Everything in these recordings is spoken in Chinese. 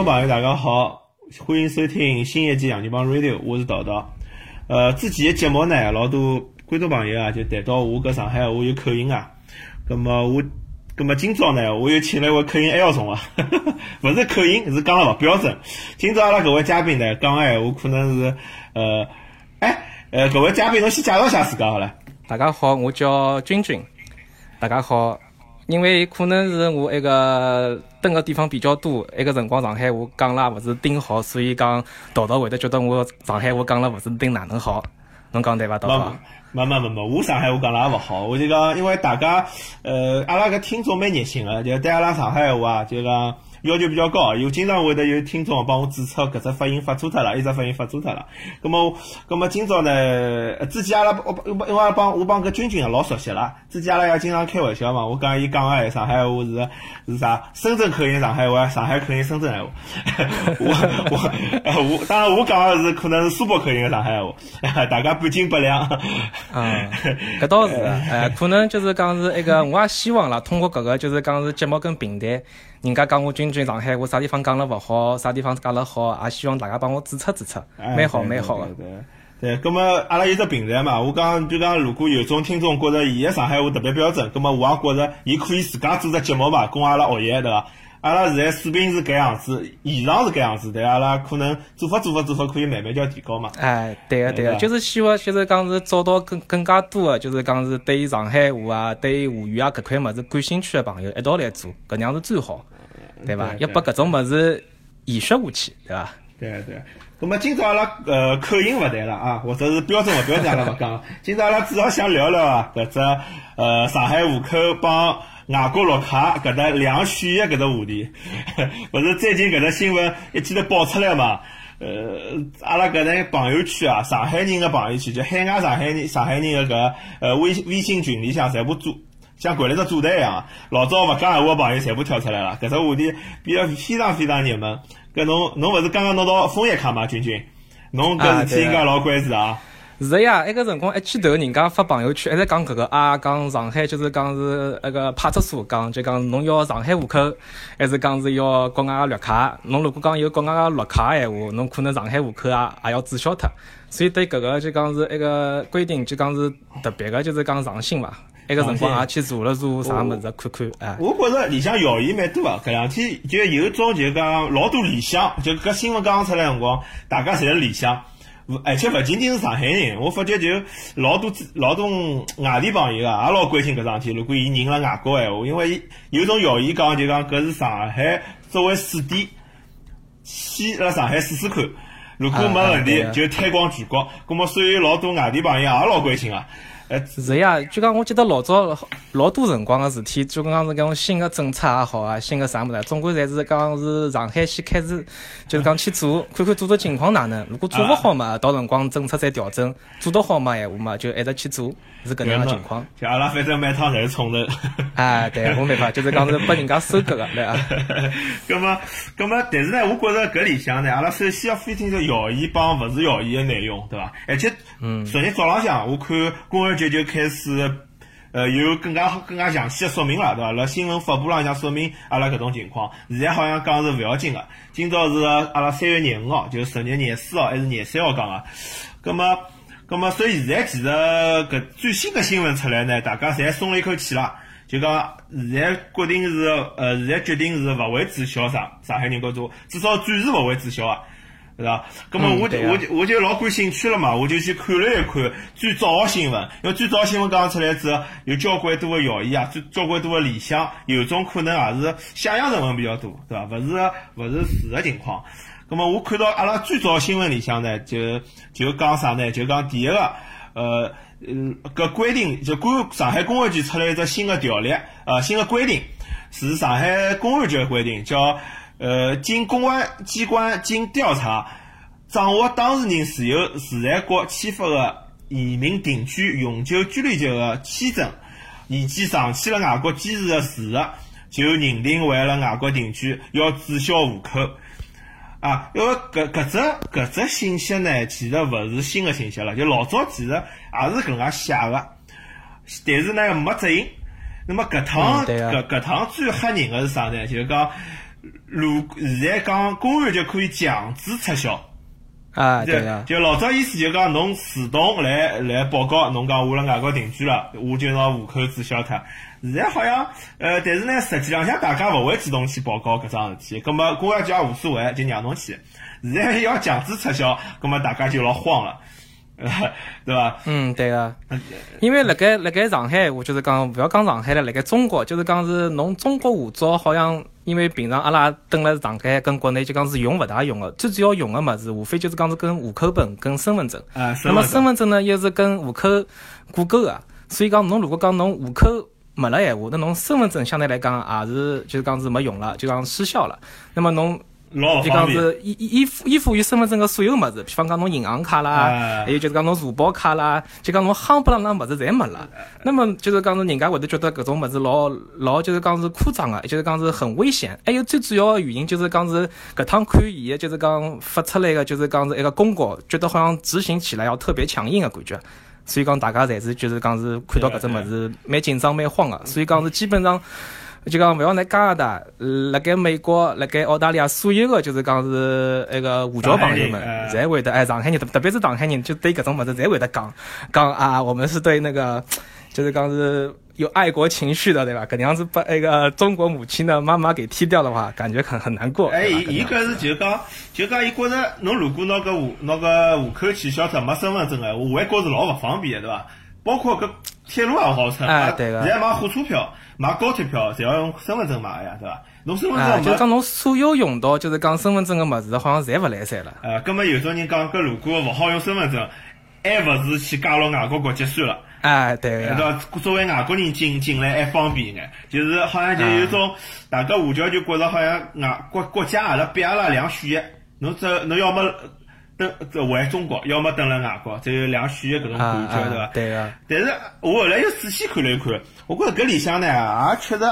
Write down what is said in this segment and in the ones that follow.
众朋友，大家好，欢迎收听新一季《洋人帮 Radio》，我是桃桃。呃，之前的节目呢，老多观众朋友啊，就谈到我搿上海话有口音啊。葛么我，葛么今朝呢，我又请了一位口音还要重啊，勿是口音，是讲了勿标准。今朝阿拉搿位嘉宾呢，讲个闲话可能是，呃，哎，呃，搿位嘉宾侬先介绍下自家好了。大家好，我叫君君。大家好，因为可能是我一个蹲个地方比较多，一个辰光上海话讲了勿是顶好，所以讲导导会得觉得我上海话讲了勿是顶哪能好。侬讲对伐，桃桃？没没没没，我上海话讲了也勿好。我就讲，因为大家，呃，阿拉个听众蛮热心个，就对阿拉上海话啊，就讲。要求比较高，有经常会的有听众帮我指出搿只发音发错脱了，一只发音发错脱了。葛么，葛么今朝呢，之前阿拉我我因为帮我帮搿君君老熟悉了，之前阿拉也经常开玩笑嘛。我讲伊讲个上海话是是啥？深圳口音上海话，上海口音深圳闲话。我我我，当然我讲个是可能是苏北口音个上海话，大家半斤八两。嗯，搿倒是，哎，可能就是讲是一个，我也希望啦，通过搿个就是讲是节目跟平台。人家讲我君君上海，我啥地方讲了勿好，啥地方讲了好，也希望大家帮我指出指出，蛮好蛮好个。对对，咁么阿拉有只平台嘛，我讲就讲，如果有种听众觉着伊个上海话特别标准，咁么我也觉着伊可以自家做只节目嘛，供阿拉学习，对伐？阿拉现在水平是搿样子，现场是搿样子，但阿拉可能做法做法做法可以慢慢叫提高嘛。哎，对个对个，就是希望就是讲是找到更更加多个，就是讲是对上海话啊、对沪语啊搿块物事感兴趣个朋友一道来做，搿样是最好，对伐？要把搿种物事延续下去，对伐？对对。咁么今朝阿拉呃口音勿谈了啊，或者是标准勿标准阿拉勿讲。今朝阿拉主要想聊聊啊搿只呃上海户口帮。外国绿卡搿搭两选一搿只话题，勿是最近搿只新闻一记头爆出来嘛？呃，阿拉搿搭朋友圈啊，上海人个朋友圈，就海外上海人、上海人个搿呃微微信群里向，全部组像掼了只组队一样。老早勿讲闲话个朋友全部跳出来了，搿只话题比较非常非常热门。搿侬侬勿是刚刚拿到枫叶卡嘛，君君？侬搿事体应该老关注啊。是呀，埃个辰光一记头，人家发朋友圈，还在讲搿个啊，讲上海就是讲是那个派出所讲，就讲侬要上海户口，还是讲是要国外个绿卡？侬如果讲有国外个绿卡闲话，侬可能上海户口啊也要注销脱。所以对搿个就讲是一个规定，就讲是特别个，就是讲上心伐。埃个辰光也去查了查啥物事，看看哎。我觉着里向谣言蛮多个，搿两天就有种就讲老多联想，就搿新闻刚出来辰光，大家侪是联想。而且勿仅仅是上海人，我发觉就老多老多外地朋友啊，也老关心搿桩事体。如果伊人辣外国闲话，因为有种谣言讲，就讲搿是上海作为试点，先辣上海试试看，如果没问题就推广全国。咁么，所以老多外地朋友也老关心啊。是呀，就讲我记得老早老多辰光个事体，就讲是搿种新个政策也好啊，新个啥物事，总归侪是讲是上海先开始，就是讲去做，看看做得情况哪能。如果做勿好嘛，到辰光政策再调整；做得好嘛，闲话嘛就一直去做，是搿样个情况。就阿拉反正每趟侪是冲头。哎，对，我没法，就是讲是拨人家收割个，对啊。葛么，葛么，但是呢，我觉着搿里向呢，阿拉首先要分清楚谣言帮勿是谣言个内容，对伐？而且，嗯，昨日早浪向我看公安。就就开始，呃，有更加更加详细的说明了，对伐？辣新闻发布浪向说明阿拉搿种情况。现在好像讲是勿要紧个。今朝是阿拉三月廿五号，就十月廿四号还是廿三号讲个。葛么，葛么，所以现在其实搿最新的新闻出来呢，大家侪松了一口气了。就讲现在决定是，呃，现在决定是勿会注销上上海人高做，至少暂时勿会注销啊。是吧？咁么我就我就我就老感兴趣了嘛，我就去看了一看最早的新闻，因为最早新闻刚出来之后，有交关多的谣言啊，最交关多的理想，有种可能也是想象成分比较多，对吧？勿是勿是事实的情况。咁么我看到阿拉最早新闻里向呢，就就讲啥呢？就讲第一个，呃，嗯，搿规定就公上海公安局出来一只新的条例，呃，新的规定是上海公安局的规定，叫。呃，经公安机关经调查，掌握当事人持有自然国签发的移民定居永久居留级的签证，以及长期辣外国居住的事实，就认定为了外国定居，要注销户口。啊，因为搿搿只搿只信息呢，其实勿是新的信息了，就老早其实也是搿能介写的，但是呢没执行。那么搿趟搿搿趟最吓人的是啥呢？就是讲。如现在讲公安局可以强制撤销。啊，对啊，就老早意思就讲侬自动来来报告，侬讲我辣外国定居了，我就拿户口注销脱。现在好像，呃，但是呢，实际浪向大家勿会主动去报告搿桩事体，葛末公安局也无所谓，就让侬去。现在要强制撤销，葛末大家就老慌了。对吧？嗯，对个。因为辣盖辣盖上海，我就是讲，勿要讲上海了，辣盖中国，就是讲是侬中国护照，好像因为平常阿拉蹲辣上海跟国内就讲是用勿大用个，最主要用个物事，无非就是讲是跟户口本跟身份证。啊，那么身份证呢，又是跟户口挂钩个，所以讲侬如果讲侬户口没了闲话，那侬身份证相对来讲也是就是讲是没用了，就讲失效了。那么侬。就讲是依依附依附于身份证个所有物事，比方讲侬银行卡啦，还有就是讲侬社保卡啦，就讲侬夯不啷当物事侪没了。那么就是讲是人家会得觉得搿种物事老老就是讲是夸张个，就是讲是很危险。还有最主要个原因就是讲是搿趟看伊个就是讲发出来个就是讲是一个公告，觉得好像执行起来要特别强硬个感觉。所以讲大家侪是就是讲是看到搿只物事蛮紧张蛮慌个，所以讲是基本上。就讲勿要来加拿大，辣盖美国、辣盖澳大利亚，所有个就是讲是那个华侨朋友们，侪会得哎，上海人特特别是上海人，就对搿种物事侪会得讲讲啊，我们是对那个就是讲是有爱国情绪的，对吧？搿样子把那个中国母亲的妈妈给踢掉的话，感觉很很难过。哎，伊伊搿是就讲就讲，伊觉着侬如果拿个户拿个户口取消脱，没身份证个，外国是老勿方便的，对伐？包括搿铁路也好乘，哎，对个，现在买火车票。买高铁票，侪要用身份证买呀，对伐？侬身份证就讲侬所有用到，就是讲身份证个物事，好像侪勿来三了。呃，葛末有种人讲，搿如果勿好用身份证，还勿是去加入外国国籍算了？哎，对个。对伐？作为外国人进进来还方便眼，就是好像就有种大家华侨就觉着好像外国国家阿拉逼阿拉两选一，侬这侬要么。等回中国，要么等了外国，只有两选一搿种感觉，对伐？对个。但是我后来又仔细看了一看，我觉着搿里向呢，也确实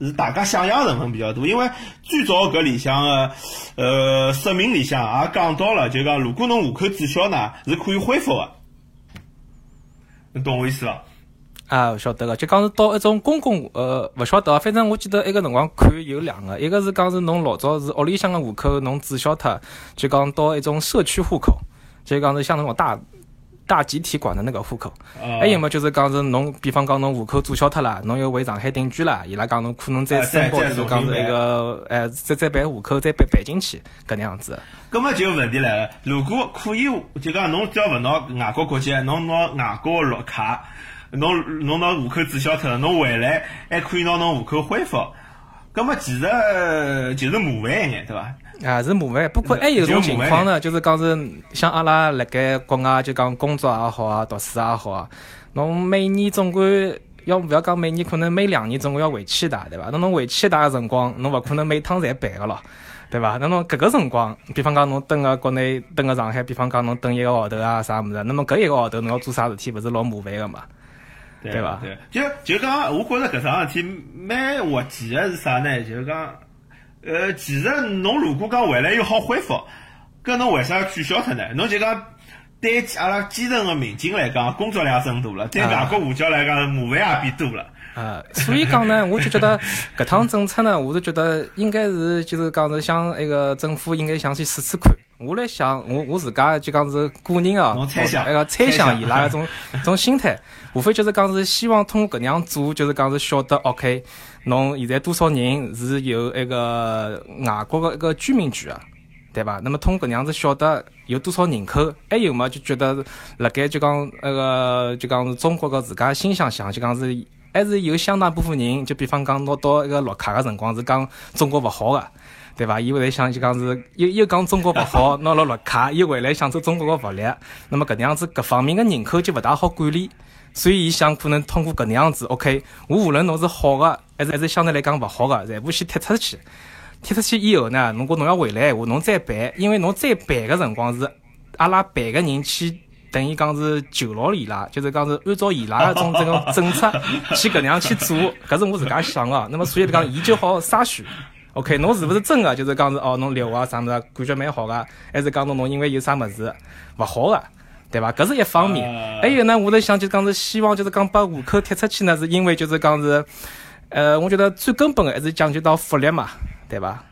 是大家想象成分比较多。因为最早搿里向个呃说明里向也讲到了，就讲如果侬户口注销呢，是可以恢复个。侬懂我意思伐？啊，勿晓得个，就讲是到一种公共，呃，勿晓得，反正我记得埃个辰光看有两个，一个是讲是侬老早是屋里向个户口侬注销脱，就讲到一种社区户口，就讲是像那种大大集体管的那个户口。还有么就是讲是侬，比方讲侬户口注销脱了，侬又回上海定居了，伊拉讲侬可能再申报就是讲是一个，哎，再再办户口再办办进去，搿能样子。搿么就问题来了，如果可以，就讲侬只要勿拿外国国籍，侬拿外国绿卡。侬侬拿户口注销脱了，侬回来还可以拿侬户口恢复，葛么其实就是麻烦一眼，对伐？啊，是麻烦。不过还有种情况呢，就是讲是像阿拉辣盖国外就讲工作也好啊，读书也好啊，侬每年总归要勿要讲每年，可能每两年总归要回去一趟，对伐？那侬回去一趟个辰光，侬勿可能每趟侪办个咯，对伐？那侬搿个辰光，比方讲侬蹲个国内，蹲个上海，比方讲侬蹲一个号头啊啥物事，那么搿一个号头侬要做啥事体，勿是老麻烦个嘛？对伐？对，就就讲，我觉着搿桩事体蛮滑稽个是啥呢？就是讲，呃，其实侬如果讲回来又好恢复，搿侬为啥要取消脱呢？侬就讲对阿拉基层个民警来讲，工作量增大了；对外国华侨来讲，麻烦也变多了。啊，所以讲呢，我就觉得搿趟政策呢，我是觉得应该是就是讲是想那个政府应该想去试试看。我来想，我我自家就讲是个人啊，那个猜想伊拉一种 种心态，无非就是讲是希望通过搿样做，就是讲是晓得，OK，侬现在多少人是有一个外国的一个居民权啊，对伐？那么通过搿样子晓得有多少人口，还有嘛就觉得辣盖就讲那个就讲是中国个自家心想想，就讲是还是有相当部分人，就比方讲拿到一个绿卡个辰光是讲中国勿好个。对伐？伊会来想就讲是又又讲中国勿好，拿了绿卡，又回来享受中国个福利。那么搿能样子各方面个人口就勿大好管理，所以伊想可能通过搿能样子，OK，我无论侬是好个，还是还是相对来讲勿好个，全部先踢出去。踢出去以后呢，如果侬要回来闲话，侬再办，因为侬再办个辰光是阿拉办个人去等于讲是就牢伊拉，就是讲是按照伊拉种这个政策去搿能样去做，搿是我自家想个。那么所以讲，伊就好筛选。OK，侬是勿是真个？就是讲是哦，侬留啊啥物事，感觉蛮好个，还是讲侬侬因为有啥物事勿好个，对伐？搿是一方面。还有呢，我在想，就讲是希望，就是讲把户口贴出去呢，是因为就是讲是，呃，我觉得最根本个还是讲究到福利嘛，对伐？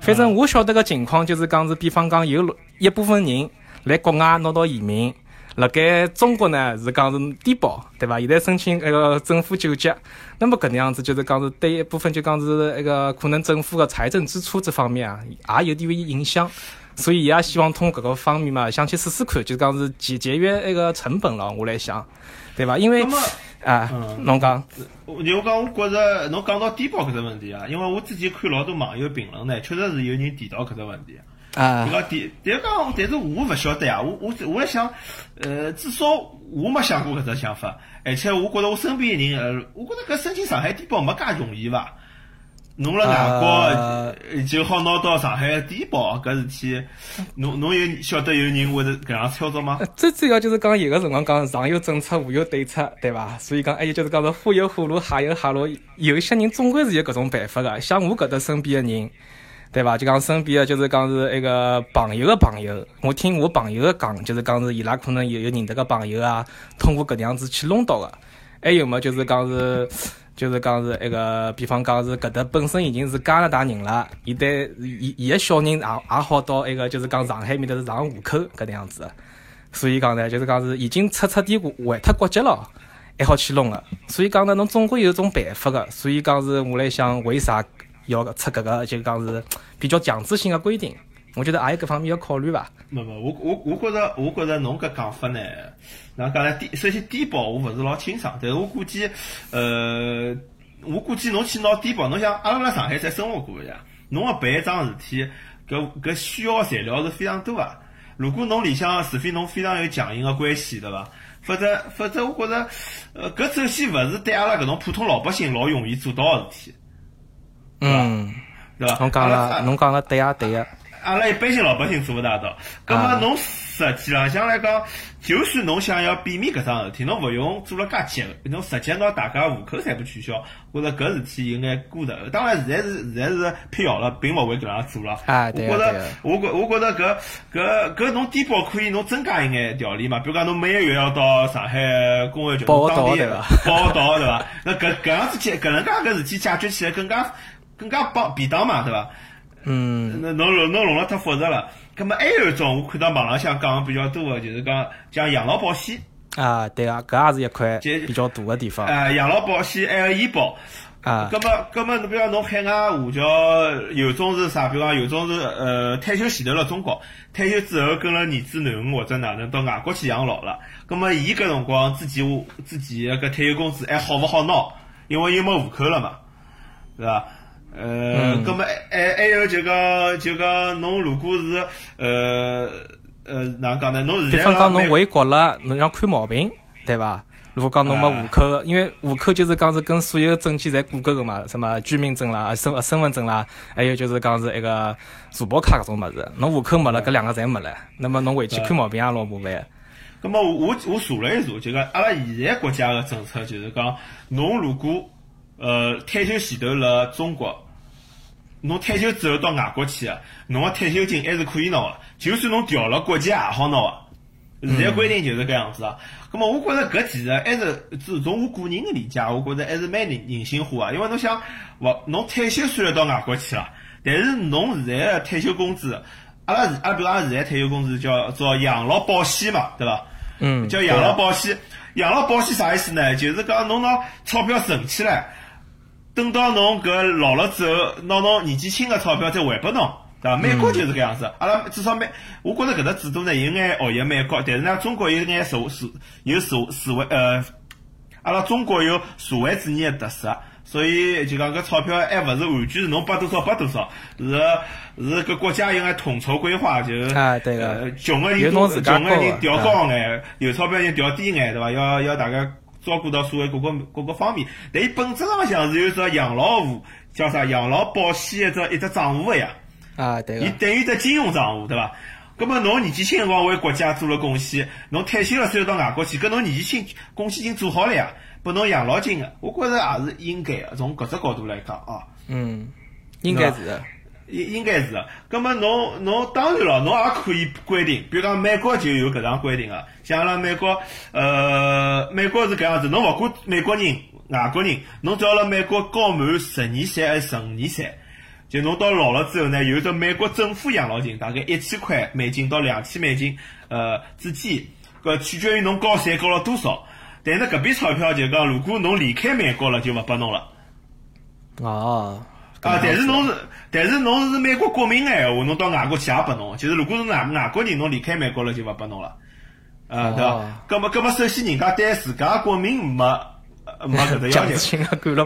反正我晓得个情况就是讲是，比方讲有一部分人来国外拿到移民，辣盖中国呢是讲是低保，对伐？现在申请那个政府救济，那么搿能样子就是讲是对一部分就讲是那个可能政府个财政支出这方面啊，也有点影响。所以伊也希望通过搿个方面嘛，想去试试看，就是讲是节节约那个成本了。我来想，对伐？因为啊，侬讲，我讲，我觉着侬讲到低保搿只问题啊，因为我之前看老多网友评论呢，确实是有人提到搿只问题啊。这个低，但是讲，但是我勿晓得呀。我我我辣想，呃，至少我没想过搿只想法，而且我觉着我身边的人，呃，我觉着搿申请上海低保没介容易伐？侬辣外国就好拿到上海低保，搿事体，侬侬有晓得有人会是搿样操作吗？最主要就是讲有个辰光讲上有政策，下有对策，对伐？所以讲还有就是讲是虎有虎路，下有下路，有些人总归是有搿种办法个。像我搿搭身边的人，对伐？就讲身边的就是讲是一个朋友的朋友，我听我朋友的讲，就是讲是伊拉可能有有认得个朋友啊，通过搿能样子去弄到个。还有么？就是讲是。就是讲是一个，比方讲是搿搭本身已经是加拿大人了，伊对伊伊个小人也也好到一个就是讲上海面搭是上户口搿能样子，所以讲呢，就是讲是已经彻彻底底换脱国籍了，还好去弄个。所以讲呢，侬总归有种办法个。所以讲是我来想，为啥要出搿个就讲是比较强制性的规定？我觉得还有搿方面要考虑伐？没没，我我我觉着我觉着侬搿讲法呢。那刚才低，首先低保我勿是老清爽，但是我估计，呃，我估计侬去拿低保，侬想阿拉辣上海侪生活过个呀，侬要办一桩事体，搿搿需要材料是非常多啊。如果侬里向除非侬非常有强硬的关系，对伐？否则否则我觉着，呃，搿首先勿是对阿拉搿种普通老百姓老容易做到的事体，嗯，对伐？侬讲了，侬讲了对呀对呀。阿拉一般性老百姓做勿大到，葛末侬实际浪向来讲，就算侬想要避免搿桩事体，侬勿用做了介急，侬直接拿大家户口全部取消，或者搿事体有眼过头。当然，现在是现在是辟谣了，并勿会搿样做了。啊，对我觉着，我觉我觉着搿搿搿侬低保可以侬增加一眼条例嘛，比如讲侬每个月要到上海公安局当地报道对伐？那搿搿样子解搿能介搿事体解决起来更加更加帮便当嘛，对伐？嗯，那侬弄侬弄了太复杂了。咁么还有一种，我看到网浪向讲比较多的，就是讲讲养老保险。啊，对啊，搿也是一块比较大的地方。啊，养老保险还有医保。啊。咁么咁么，侬比如讲侬海外华侨有种是啥？比如讲有种是呃退休前头辣中国，退休之后跟了儿子囡恩或者哪能到外国去养老了。咁么伊搿辰光自己自己搿退休工资还好勿好拿？因为又没户口了嘛，是吧？呃，咁么还还有就讲就讲侬如果是呃呃哪讲呢？侬现在比方讲侬回国了，侬想看毛病，对伐？如果讲侬没户口，因为户口就是讲是跟所有证件侪挂钩个嘛，什么居民证啦、身身份证啦，还有就是讲是一个社保卡搿种物事。侬户口没了，搿两个侪没了，那么侬回去看毛病也老麻烦。咁么我我查了一查，就讲阿拉现在国家个政策就是讲，侬如果呃，退休前头辣中国，侬退休之后到外国去啊，侬个退休金还是可以拿个，就算侬调了国籍也好拿个。现在规定就是搿样子啊。咁么，我觉着搿其实还是是从我个人的理解，我觉着还是蛮人人性化啊。因为侬想，勿侬退休虽然到外国去了，但是侬现在个退休工资，阿拉阿拉比如讲现在退休工资叫做养老保险嘛，对伐？嗯。叫养老保险，养老保险啥意思呢？就是讲侬拿钞票存起来。等到侬搿老了之后，拿侬年纪轻个钞票再还拨侬，对伐？美国就是搿样子，阿拉至少美，我觉着搿只制度呢有眼学习美国，但是呢，中国有眼社社有社社会呃，阿拉中国有社会主义个特色，所以就讲搿钞票还勿是完全是侬拨多少拨多少，是是搿国家有眼统筹规划，就啊对个，穷个人多，穷个人调高眼，有钞票人调低眼，对伐？要要大家。照顾到社会各个各个方面，但伊本质上向是有只养老户，叫啥养老保险一只一只账户个呀。啊，对个伊等于只金融账户，对伐？葛末侬年纪轻辰光为国家做了贡献，侬退休了之后到外国去，搿侬年纪轻贡献已经做好了呀，拨侬养老金个，我觉着也是应该个。从搿只角度来讲啊，嗯，应该是。应应该是个，葛末侬侬当然了，侬也可以规定，比如讲美国就有搿样规定个，像阿拉美国，呃，美国是搿样子，侬勿管美国人、外国人，侬只要辣美国交满十二岁还是十五年岁，就侬到老了之后呢，有一只美国政府养老金，大概一千块美金到两千美金，呃之间，搿取决于侬交税交了多少。但是搿笔钞票就讲，如果侬离开美国了，就勿拨侬了。啊，但是侬是，但是侬是美国国民个闲话，侬到外国去也拨侬。就是如果是外外国人，侬离开美国了就勿拨侬了。啊，对伐？搿么搿么，首先人家对自家国民没。没搿个要求，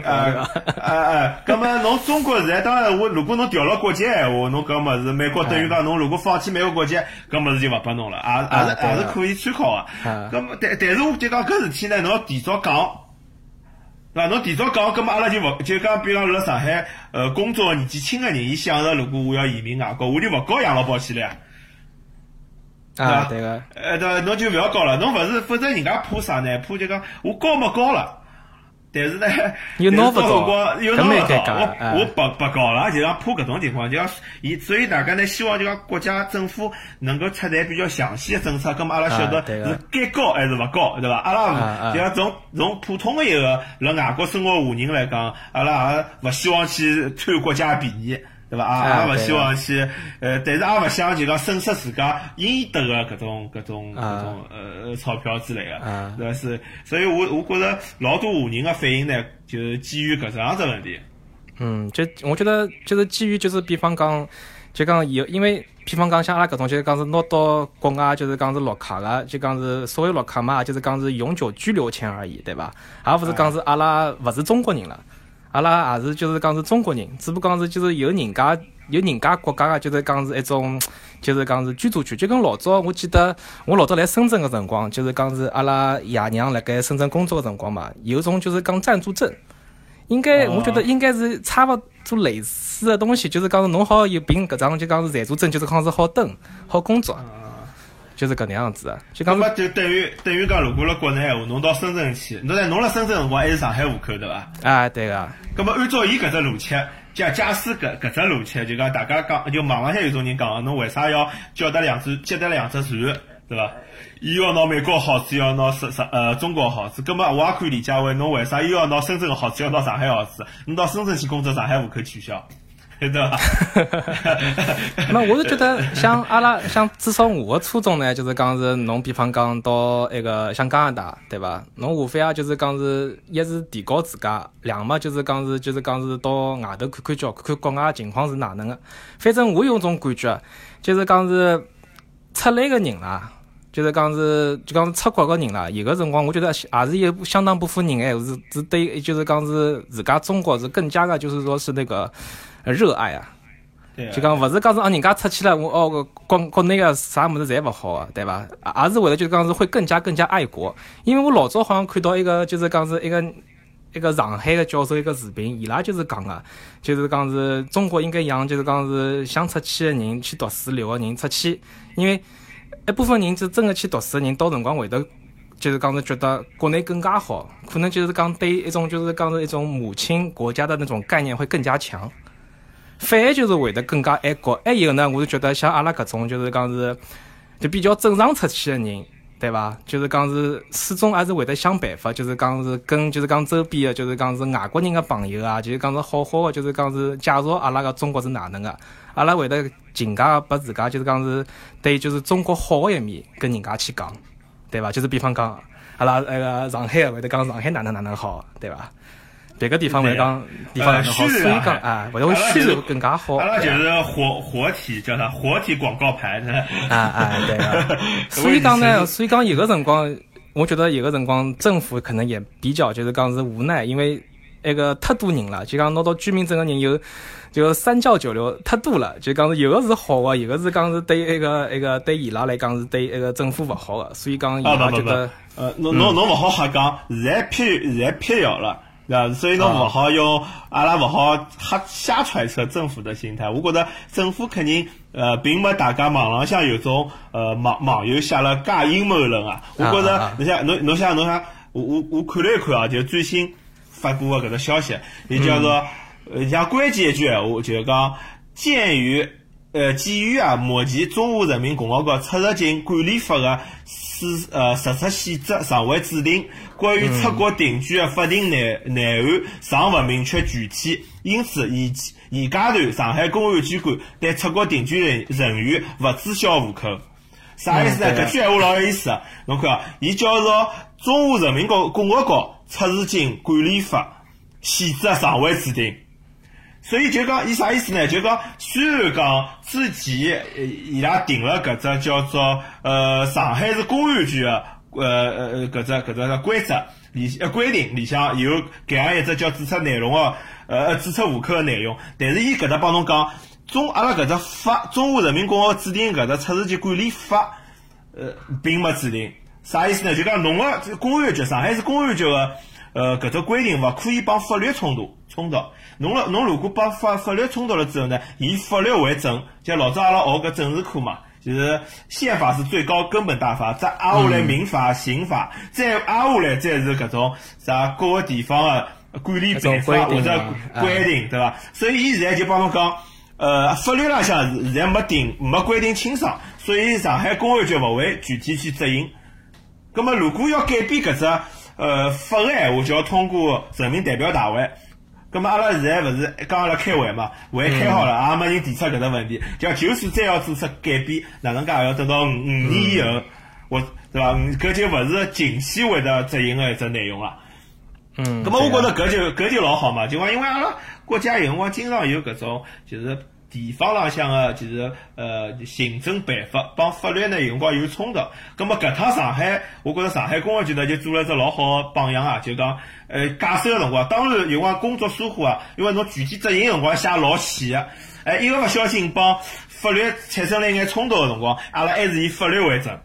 啊啊啊！搿么侬中国现在当然我，如果侬调了国籍闲话，侬搿么子美国等于讲侬如果放弃美国国籍，搿么事就勿拨侬了，也也是也是可以参考个。搿么但但是我就讲搿事体呢，侬要提早讲，对伐？侬提早讲，搿么阿拉就勿就讲，比方辣上海呃工作年纪轻个人，伊想着如果我要移民外国，我就勿交养老保险了呀。啊，对个。呃，对，侬就勿要交了，侬勿是，否则人家怕啥呢？怕就讲我交没交了。但是呢，有拿不到，有拿不到，我我不不搞了，就讲怕搿种情况，就讲以所以大家呢希望就讲国家政府能够出台比较详细的政策，咁么阿拉晓得是该高还是勿高，对伐？阿拉就讲从从普通的一个辣外国生活华人来讲，阿拉也勿希望去贪国家便宜。对伐？也也勿希望去，呃，但是也勿想就讲损失自家应得个搿种搿种搿种呃钞票之类的，对伐？是，所以我我觉着老多华人个反应呢，就是基于搿样子问题。嗯，就我觉得就是基于就是比方讲，就讲有，因为比方讲像阿拉搿种就是讲是拿到国外就是讲是绿卡个，就讲是所谓绿卡嘛，就是讲是永久居留签而已，对伐？而勿是讲是阿拉勿是中国人了。阿拉也是，就是讲是中国人，只不过讲是就是有人家有人家国家个，就是讲是一种，就是讲是居住权。就跟老早，我记得我老早来深圳个辰光，就是讲是阿拉爷娘辣盖深圳工作个辰光嘛，有种就是讲暂住证，应该我觉得应该是差勿多类似的东西，就是讲是侬好有凭搿张就讲是暂住证，就是讲是好登好工作。就是搿能样子啊，就讲么就等于等于讲，如果辣国内闲话，侬到深圳去，侬在侬辣深圳辰光还是上海户口对伐？啊，对个。咁么按照伊搿只逻辑，假假使搿搿只逻辑，就讲大家讲，就网浪向有种人讲，侬为啥要叫得两只接得两只船，对伐？伊要拿美国好处，要拿上上呃中国好处，咁么我也可以理解为，侬为啥又要拿深圳个好处，要拿上海好处？侬到深圳去工作，上海户口取消。对吧？那我是觉得，像阿拉，像至少我的初衷呢，就是讲是侬，比方讲到一个像加拿大，对吧？侬无非啊，就是讲是，一是提高自家，两嘛就是讲是，就是讲是到外头看看叫，看看国外情况是哪能个。反正我有种感觉，就是讲是出来个人啦，就是讲是，就讲出国个人啦，有个辰光，我觉得也是有相当部分人哎，是是对，就是讲是自家中国是更加的，就是说是那个。热爱啊，就讲勿是讲是让，人家出去了，我哦国国内个啥物事侪勿好啊，对伐？也是为了就是讲是会更加更加爱国。因为我老早好像看到一个就是讲是一个一个上海个教授一个视频，伊拉就是讲个，就是讲是中国应该让就是讲是想出去个人去读书留个人出去，因为一部分人就真个去读书个人到辰光会得就是讲是觉得国内更加好，可能就是讲对一种就是讲是一种母亲国家的那种概念会更加强。反而就是会得更加爱国，还有呢，我是觉得像阿拉搿种就是讲是就比较正常出去的人，对伐？就是讲是始终还是会得想办法，就是讲是跟就是讲周边的，就是讲是外国人的朋友啊，就是讲是好好的，就是讲是介绍阿拉个中国是哪能个，阿拉会得尽量把自家就是讲是对就是中国好的一面跟人家去讲，对伐？就是比方讲阿拉那个上海会得讲上海哪能哪能好，对伐？别个地方会讲地方好，所以讲啊，为了虚荣更加好。阿拉就是活活体，叫啥？活体广告牌呢？啊啊，对个。所以讲呢，所以讲有个辰光，我觉得有个辰光政府可能也比较就是讲是无奈，因为那个太多人了，就讲拿到居民证的人有就三教九流太多了，就讲是有个是好的，有个是讲是对那个那个对伊拉来讲是对那个政府不好的，所以讲伊拉觉得呃，侬侬侬勿好瞎讲，现在辟现在辟谣了。对吧？所以侬勿好用，阿拉勿好瞎瞎揣测政府的心态。我觉得政府肯定呃，并没大家网浪向有种呃网网友写了介阴谋论啊。我觉得侬像侬侬像侬像我我我看了一看啊，就最新发布的搿个消息，也叫做呃像关键一句闲话，就是讲鉴于呃，基于啊，目前中华人民共和国出入境管理法的实呃实施细则尚未制定，关于出国定居的法定内内涵尚勿明确具体，因此现现阶段上海公安机关对出国定居人人员勿知晓户口。啥意思呢？搿句闲话老有意思，侬看，伊叫做《中华人民共共和国出入境管理法》，细则尚未制定。所以就讲，伊啥意思呢？就讲，虽然讲之前伊拉定了搿只叫做呃上海市公安局的呃呃呃搿只搿只个规则里呃规定里向有搿样一只叫注册内容的呃注册户口的内容，但是伊搿搭帮侬讲，中阿拉搿只法《中华人民共和国制定搿只出入境管理法》呃并没制定，啥意思呢？就讲侬个公安局上海市公安局的呃搿只规定勿可以帮法律冲突冲突。侬了，侬如果帮法法律冲突了之后呢，以法律为准，就老早阿拉学个政治课嘛，就是宪法是最高根本大法，再挨下来民法、刑法，再挨下来再是搿种啥各个地方的管理办法或者规定，对伐？所以伊现在就帮侬讲，呃，法律浪向现在没定没规定清爽，所以上海公安局勿会具体去执行。葛么如果要改变搿只呃法个闲话，就要通过人民代表大会。咁么阿拉现在勿是刚阿拉开会嘛？会开好了，也没人提出搿只问题。就就算再要做出改变，哪能介也要等到五五年以后，我对伐？搿就勿是近期会得执行个一只内容了。嗯。咁么我觉着搿就搿就老好嘛，就讲因为阿拉国家有辰光经常有搿种就是。地方浪向个就是呃行政办法帮法律呢有辰光有冲突，咁么搿趟上海，我觉着上海公安局呢就做了只老好个榜样啊，就讲呃解释个辰光，当然有辰光工作疏忽啊，因为侬具体执行辰光写老细个，哎一个勿小心帮法律产生了一眼冲突个辰光，阿拉还是以法律为准，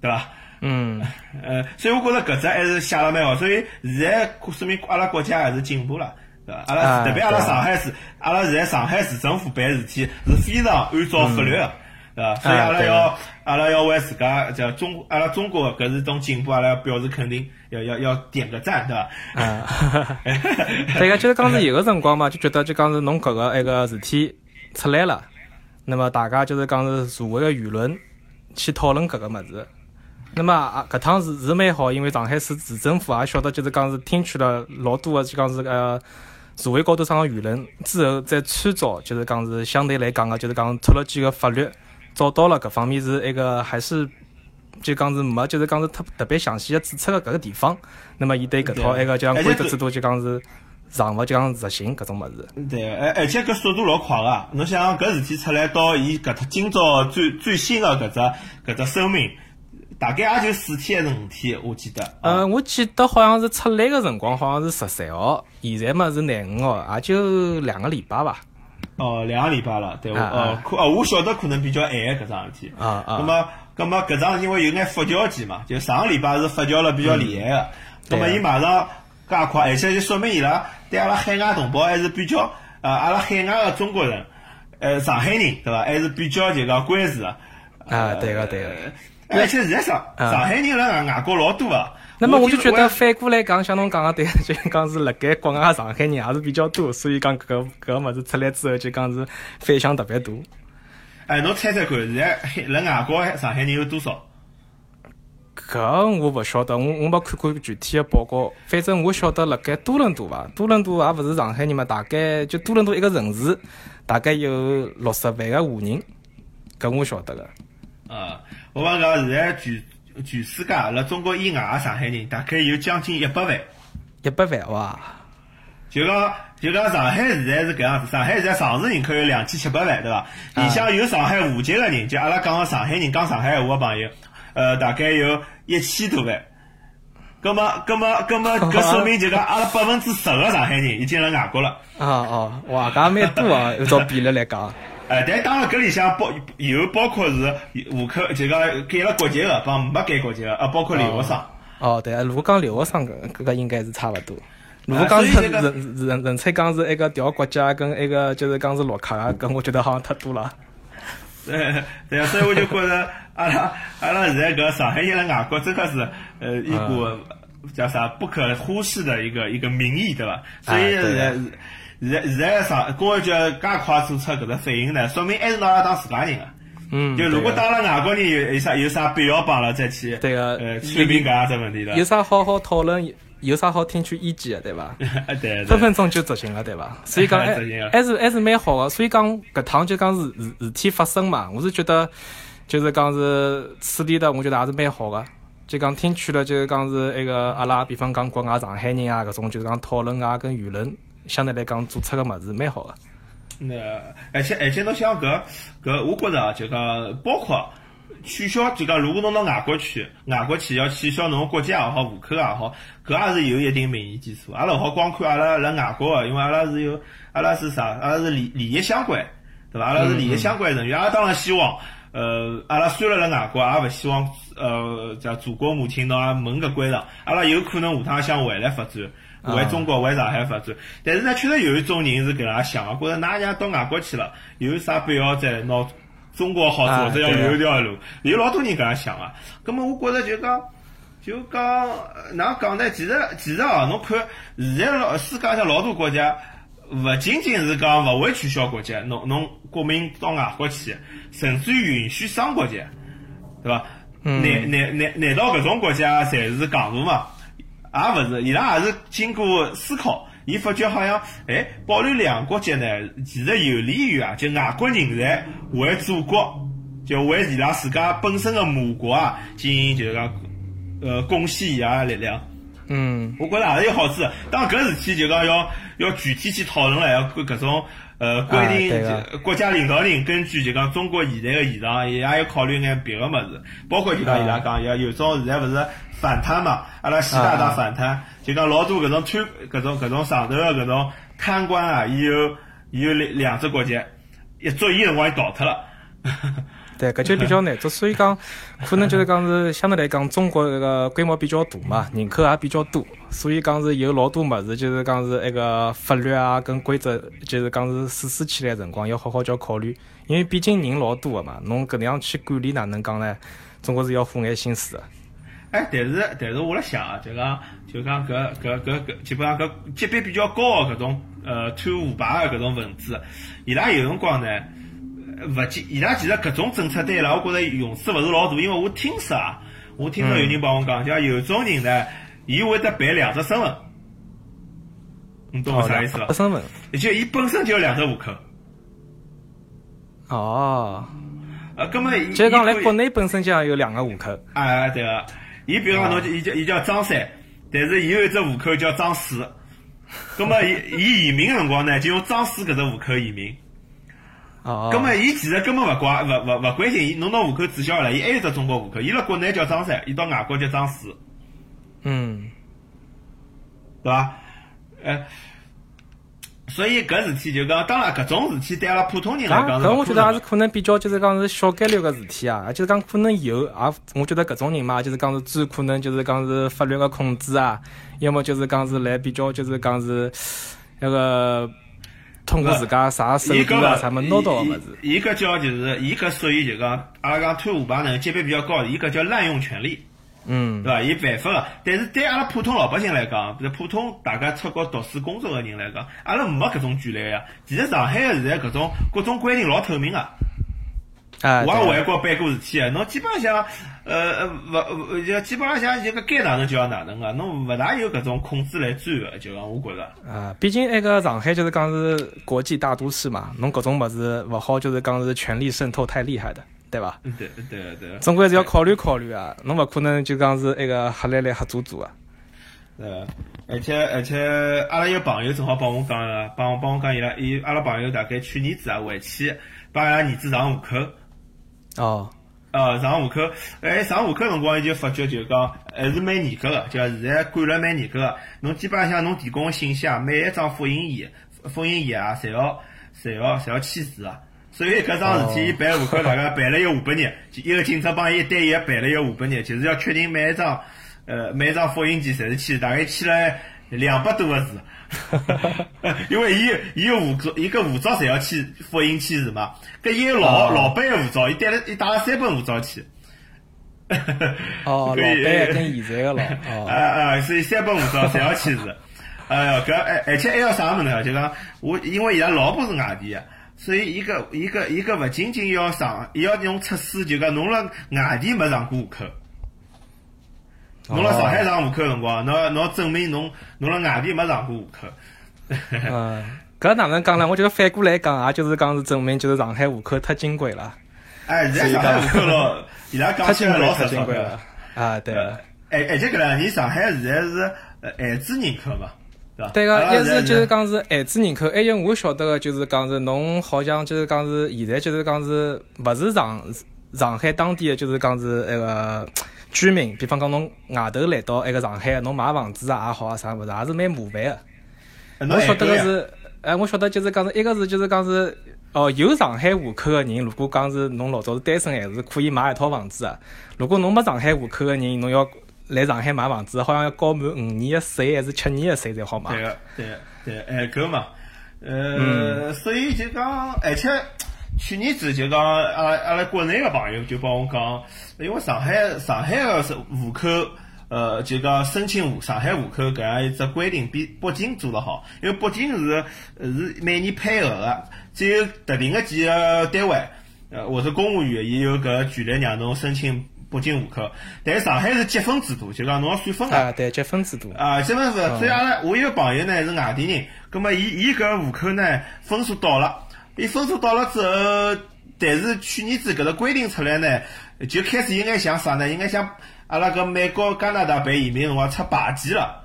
对伐？嗯，呃，所以我觉着搿只还是写了蛮好，所以现在说明阿拉国家还是进步了。对伐？阿拉特别阿拉上海市，阿拉现在上海市政府办事体是非常按照法律个，对伐？所以阿拉要阿拉要为自家叫中阿拉中国搿是种进步，阿拉要表示肯定，要要要点个赞，对伐？啊，对个，就是讲是有个辰光嘛，就觉得就讲是侬搿个一个事体出来了，那么大家就是讲是社会个舆论去讨论搿个物事。那么啊，搿趟是是蛮好，因为上海市市政府也晓得，就是讲是听取了老多个，就讲是呃。社会高头上个舆论之后，再参照，就是讲是相对来讲个，就是讲出了几个法律，找到了搿方面是一个还是就讲是没，就是讲是特特别详细的指出个搿个地方。那么，伊对搿套一个就像规则制度，就讲是上勿就讲执行搿种物事。对，而而且搿速度老快个，侬想搿事体出来到伊搿套今朝最最新个搿只搿只声明。大概也就四天还是五天，我记得。嗯，我记得好像是出来个辰光好像是十三号，现在嘛是廿五号，也就两个礼拜吧。哦，两个礼拜了，对，哦，可哦，我晓得可能比较晚搿桩事体。啊啊。那么，那么搿桩因为有眼发酵期嘛，就上个礼拜是发酵了比较厉害个。那么伊马上加快，而且就说明伊拉对阿拉海外同胞还是比较，呃，阿拉海外的中国人，呃，上海人对伐？还是比较就讲关注个。啊，对个，对个。而且现在上上海人辣外外国老多啊。那么我就觉得反过来讲，像侬讲个对，就讲是辣盖国外上海人也是比较多，所以讲搿个搿个物事出来之后，就讲是反响特别大。哎，侬猜猜看，现在辣外国上海人有多少？搿我勿晓得，我我没看过具体的报告。反正我晓得辣盖多伦多伐，多伦多也勿是上海人嘛，大概就多伦多一个城市，大概有六十万个华人，搿我晓得个。啊。我讲讲，现在全全世界阿拉中国以外个上海人大概有将近一百万，一百万哇！就讲就讲上海现在是搿样子，上海现在常住人口有两千七百万，对伐？里向有上海户籍个人，就阿拉讲个上海人讲上海话个朋友，呃，大概有一千多万。葛么葛么葛么，搿说明就讲阿拉百分之十个上海人已经辣外国了。啊 哦，哇，搿蛮多啊，按照比例来讲。哎，但当然，搿里向包有包括是户口，就讲改了国籍个，帮没改国籍个，啊，包括留学生。哦，对啊，如果讲留学生搿搿个应该是差勿多。如果讲是人人人才讲是一个调国家跟一个就是讲是绿卡啊，搿我觉得好像太多了。对对啊，所以我就觉着阿拉阿拉现在搿上海人辣外国真的是呃一股叫啥不可忽视的一个一个民意，对伐？所以现在现在现在上公安局介快做出搿只反应呢，说明还是拿阿拉当自家人个。嗯，就如果当了外国人有有啥有啥必要帮阿拉再去对个呃去明搿样只问题了有。啥好好讨论，有啥好听取意见的，对伐？啊对对，分分钟就执行了，对伐？所以讲 还是还是蛮好个。所以讲搿趟就讲是事事体发生嘛，我是觉得就是讲是处理的，我觉得还是蛮好个。就讲听取了，就是讲是那个阿拉，比方讲国外上海人啊，搿种就是讲讨论啊，跟舆论相对来讲做出个物事蛮好个。那而且而且侬想搿搿，我觉着啊，就讲包括取消，就讲如果侬到外国去，外国去要取消侬国籍也好，户口也好，搿也是有一定民意基础。阿拉勿好光看阿拉辣外国个，因为阿拉是有阿拉是啥？阿拉是利利益相关，对伐？阿拉是利益相关人员，阿拉当然希望。呃，阿拉虽然辣外国，也勿希望呃，叫祖国母亲拿门搿关上。阿拉有可能下趟想回来发展，回中国、为上海发展。但是呢，确实有一种人是搿样想个，觉着㑚娘到外国去了，有啥必要再拿中国好啊做这条对啊留一条路？有老多人搿样想个。葛末，我觉着就讲。就讲，呃哪讲呢？其实其实哦，侬看现在老世界上老多国家，勿仅仅是讲勿会取消国籍，侬侬国民到外国去，甚至于允许双国籍，对伐？嗯难难难难道搿种国家侪是戆大嘛？也勿是，伊拉也是经过思考，伊发觉好像，哎，保留两国籍呢，其实有利于啊，就外国人才为祖国，就为伊拉自家本身的母国啊，进行就是讲，呃，贡献伊拉的力量。嗯，我觉着也是有好处的。当，搿事体就讲要要具体去讨论了，要搿搿种呃规定，国家领导人根据就讲中国现在个现状，也要考虑眼别个物事，包括就讲伊拉讲要有种现在勿是反贪嘛，阿拉习大大反贪，就讲老多搿种贪搿种搿种上头个搿种贪官啊，伊有伊有两两只国籍，一捉伊辰光伊逃脱了。对，搿就比较难做，所以讲可能就是讲是相对来讲，中国搿个规模比较大嘛，人口也比较多，所以讲是有老多物事，就是讲是那个法律啊跟规则，就是讲是实施起来辰光要好好叫考虑，因为毕竟人老多个嘛，侬搿能样去管理哪能讲呢？总归是要花眼心思的。哎，但是但是我辣想啊，就讲就讲搿搿搿搿基本上搿级别比较高的搿种呃贪腐败的搿种分子，伊拉有辰光呢，呃勿仅伊拉其实搿种政策对伊拉，我觉着用处勿是老大，因为我听说啊，我听说有人帮我讲，就讲有种人呢，伊会得办两只身份，你懂我啥意思伐？两身份。就伊本身就有两只户口，哦，呃，葛么伊就是讲伊可以来国内本身就要有两个户口。啊，对个，伊比如讲侬，伊叫伊叫张三，但是伊有一只户口叫张四，葛么伊伊移民个辰光呢，就用张四搿只户口移民。哦，葛么伊其实根本勿关勿勿勿关心，伊侬拿户口注销了，伊还有只中国户口，伊辣国内叫张三，伊到外国叫张四，嗯，对伐？呃，所以搿事体就讲，当然搿种事体对阿拉普通人来搿讲是搿我觉得勿可能的。也是可能比较就是讲是小概率个事体啊，就是讲可能有，啊我觉得搿种人嘛，就是讲是最可能就是讲是法律个控制啊，要么就是讲是来比较就是讲是那个通过自家啥手段啊啥么拿到个物事。伊伊搿叫就是，伊搿属于就讲，阿拉讲贪腐败呢级别比较高，伊搿叫滥用权力。嗯对伐？伊犯法个，但是对阿拉普通老百姓来讲，比如普通大家出国读书工作个人来讲，阿拉没搿种权利呀。其实上海个现在搿种各种规定老透明个，啊，我也外国办过事体个，侬基本上像呃呃勿勿就基本上像就搿该哪能就要哪能个，侬勿大有搿种控制来钻个，就讲我觉着。啊，毕竟那个上海就是讲是国际大都市嘛，侬搿种物事勿好就是讲是权力渗透太厉害的，对伐？嗯对对对。总归是要考虑考虑啊，侬勿可能就讲是一个黑来来黑做做啊。呃，而且而且，阿拉一个朋友正好帮我讲个，帮我帮我讲伊拉，伊阿拉朋友大概去年子啊回去帮伊拉儿子上户口。哦，呃，上户口，哎，上户口辰光，伊就发觉就讲还是蛮严格个，就现在管了蛮严格个。侬基本上像侬提供个信息啊，每一张复印仪、复印页啊，侪要侪要侪要签字啊。所以搿桩事体，伊办户口大概办了有五百日，一个警察帮伊一对一办了有五百日，就是要确定每一张呃每一张复印件侪是签，大概签了两百多个字。因为伊伊个护照，伊个护照侪要签复印签字嘛。搿伊个老哦老板个护照，伊带了伊带了三本护照去。哦，老板跟现在个老，啊哦，啊，所以三本护照侪要签字。哎呀，搿而而且还要啥物事呢？就讲我因为伊拉老婆是外地的，所以一个一个一个勿仅仅要上，要用测试，就讲侬辣外地没上过户口，侬辣上海上户口辰光，侬侬证明侬侬辣外地没上过户口。嗯，搿哪能讲呢？我觉得反过来讲，也就是讲是证明就是上海户口太金贵了。哎，现在上海户口咯，伊拉讲起来老太金贵了。啊，对。而而且搿两年上海现在是呃孩子人口嘛。对个，一是就是讲是孩子人口，还有我晓得个就是讲是侬好像就是讲是现在就是讲是勿是上上海当地的就是讲是那个居民，比方讲侬外头来到那个上海，侬买房子啊也好啊啥物事，也是蛮麻烦个。我晓得个是，哎，我晓得就是讲是一个是就是讲是哦有上海户口个人，如果讲是侬老早是单身，还是可以买一套房子个。如果侬没上海户口个人，侬要。来上海买房子，好像要交满五年个税还是七年个税才好买。对个，对个，对，哎，搿嘛，呃，所以就讲，而且去年子就讲，阿阿拉国内个朋友就帮我讲，因为上海上海个户口，呃，就讲申请户上海户口搿样一只规定比北京做得好，因为北京是是每年配额个，只有特定个几个单位，呃，或者公务员，伊有搿权利让侬申请。北京户口，但上海是积分制度，就讲侬要算分啊。对，积分制度。啊，积分制度。所以阿拉我一个朋友呢是外地人，葛末伊伊搿户口呢分数到了，伊分数到了之后，但是去年子搿个规定出来呢，就开始应该像啥呢？应该像阿拉搿美国、加拿大办移民辰光出牌记了。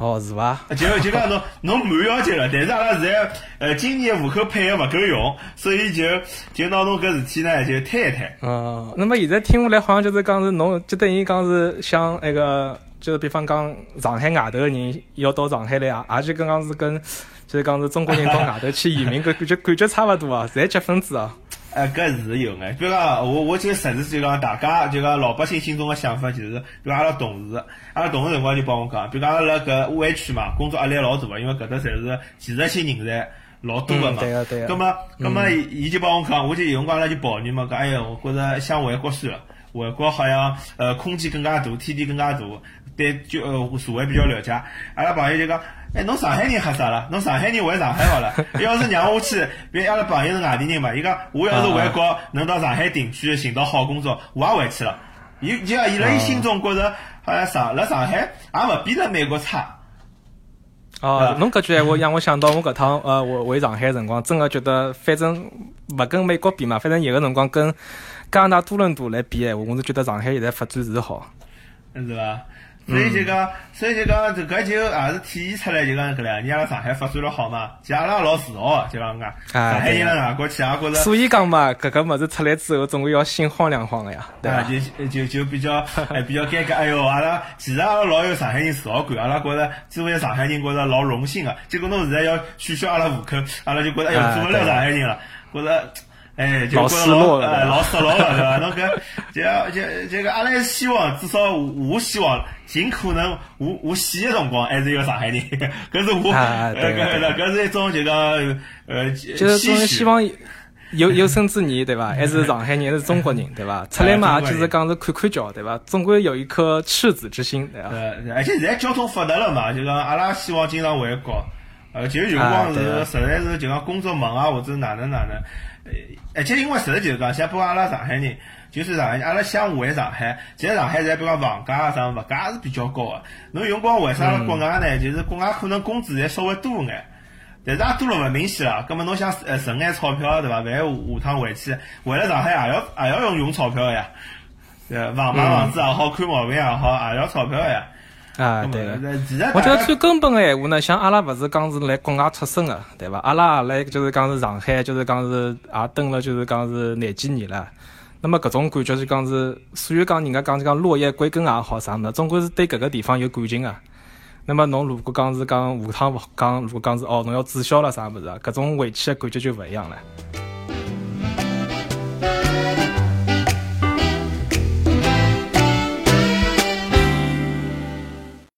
哦，是伐？就就讲侬侬满要求了，但是阿拉现在呃今年户口配额勿够用，所以就就拿侬搿事体呢就推一推。嗯，那么现在听下来好像就是讲是侬就等于讲是像那个就是比方讲上海外头个人要到上海来啊，也就跟讲是跟就是讲是中国人到外头去移民，搿感觉感觉差勿多啊，侪积分制啊。哎，搿是有眼，比如讲，我我就实事就讲，大家就讲老百姓心中个想法就是，比如阿拉同事，阿拉同事辰光就帮我讲，比如讲阿拉搿湾区嘛，工作压力老大个，因为搿搭侪是技术性人才老多个嘛。对个对个。葛么葛末伊就帮我讲，我就有辰光阿拉就抱怨嘛，讲哎呀，我觉着想回国算了，回国好像呃空间更加大，天地更加大，对就呃社会比较了解。阿拉朋友就讲。哎，侬上海人吓啥了？侬上海人回上海好了。要是让我去，比如阿拉朋友是外地人嘛，伊讲我要是回国能到上海定居，寻到好工作，我也回去了。伊就伊辣伊心中觉着，好像上辣上海也勿比辣美国差。哦，侬搿句闲话让我想到我搿趟呃，回回上海辰光，真个觉得反正勿跟美国比嘛，反正有个辰光跟加拿大多伦多来比闲话，我是觉得上海现在发展是好。嗯，是伐？所以就讲，所以就讲，这个就也是体现出来，就讲搿两年阿拉上海发展了好嘛，其实阿拉老自豪个，就讲讲上海人辣外国去也觉着。所以讲嘛，搿个物事出来之后，总归要心慌两慌个呀，对伐？就就就比较哎比较尴尬，哎哟，阿拉其实阿拉老有上海人自豪感，阿拉觉着作为上海人觉着老荣幸个。结果侬现在要取消阿拉户口，阿拉就觉着哎哟做勿了上海人了，觉着。哎，就觉着老哎老失落了，对伐？侬搿就就这个阿拉希望，至少我希望尽可能我我死个辰光还是一个上海人，搿是我搿搿搿是一种就讲呃，就是希望有有生之年，对伐？还是上海人，还是中国人，对伐？出来嘛，就是讲是看看叫，对伐？总归有一颗赤子之心，对伐？呃，而且现在交通发达了嘛，就讲阿拉希望经常回国，呃，就有辰光是实在是就讲工作忙啊，或者哪能哪能。而且因为实在就是讲，像比如阿拉上海人，就算上海人，阿拉想回上海，其实上海在比如讲房价啊啥物价是比较高个。侬用光为啥国外呢？就是国外可能工资侪稍微多眼，但是也多了勿明显了。葛末侬想呃存眼钞票对伐？万一下趟回去，回来上海也要也要用用钞票个呀。对，房买房子也好看毛病也好，也要钞票个呀。啊，对个，我觉得最根本个闲话呢，像阿拉勿是讲是来国外出生个，对伐？阿拉也来就是讲是上海，就是讲是也蹲了，就是讲是廿几年了。那么搿种感觉就讲是，所以讲人家讲是讲落叶归根也好啥物事，总归是对搿个地方有感情个。那么侬如果讲是讲下趟勿讲，如果讲是哦，侬要注销了啥物事，搿种回去个感觉就勿一样了。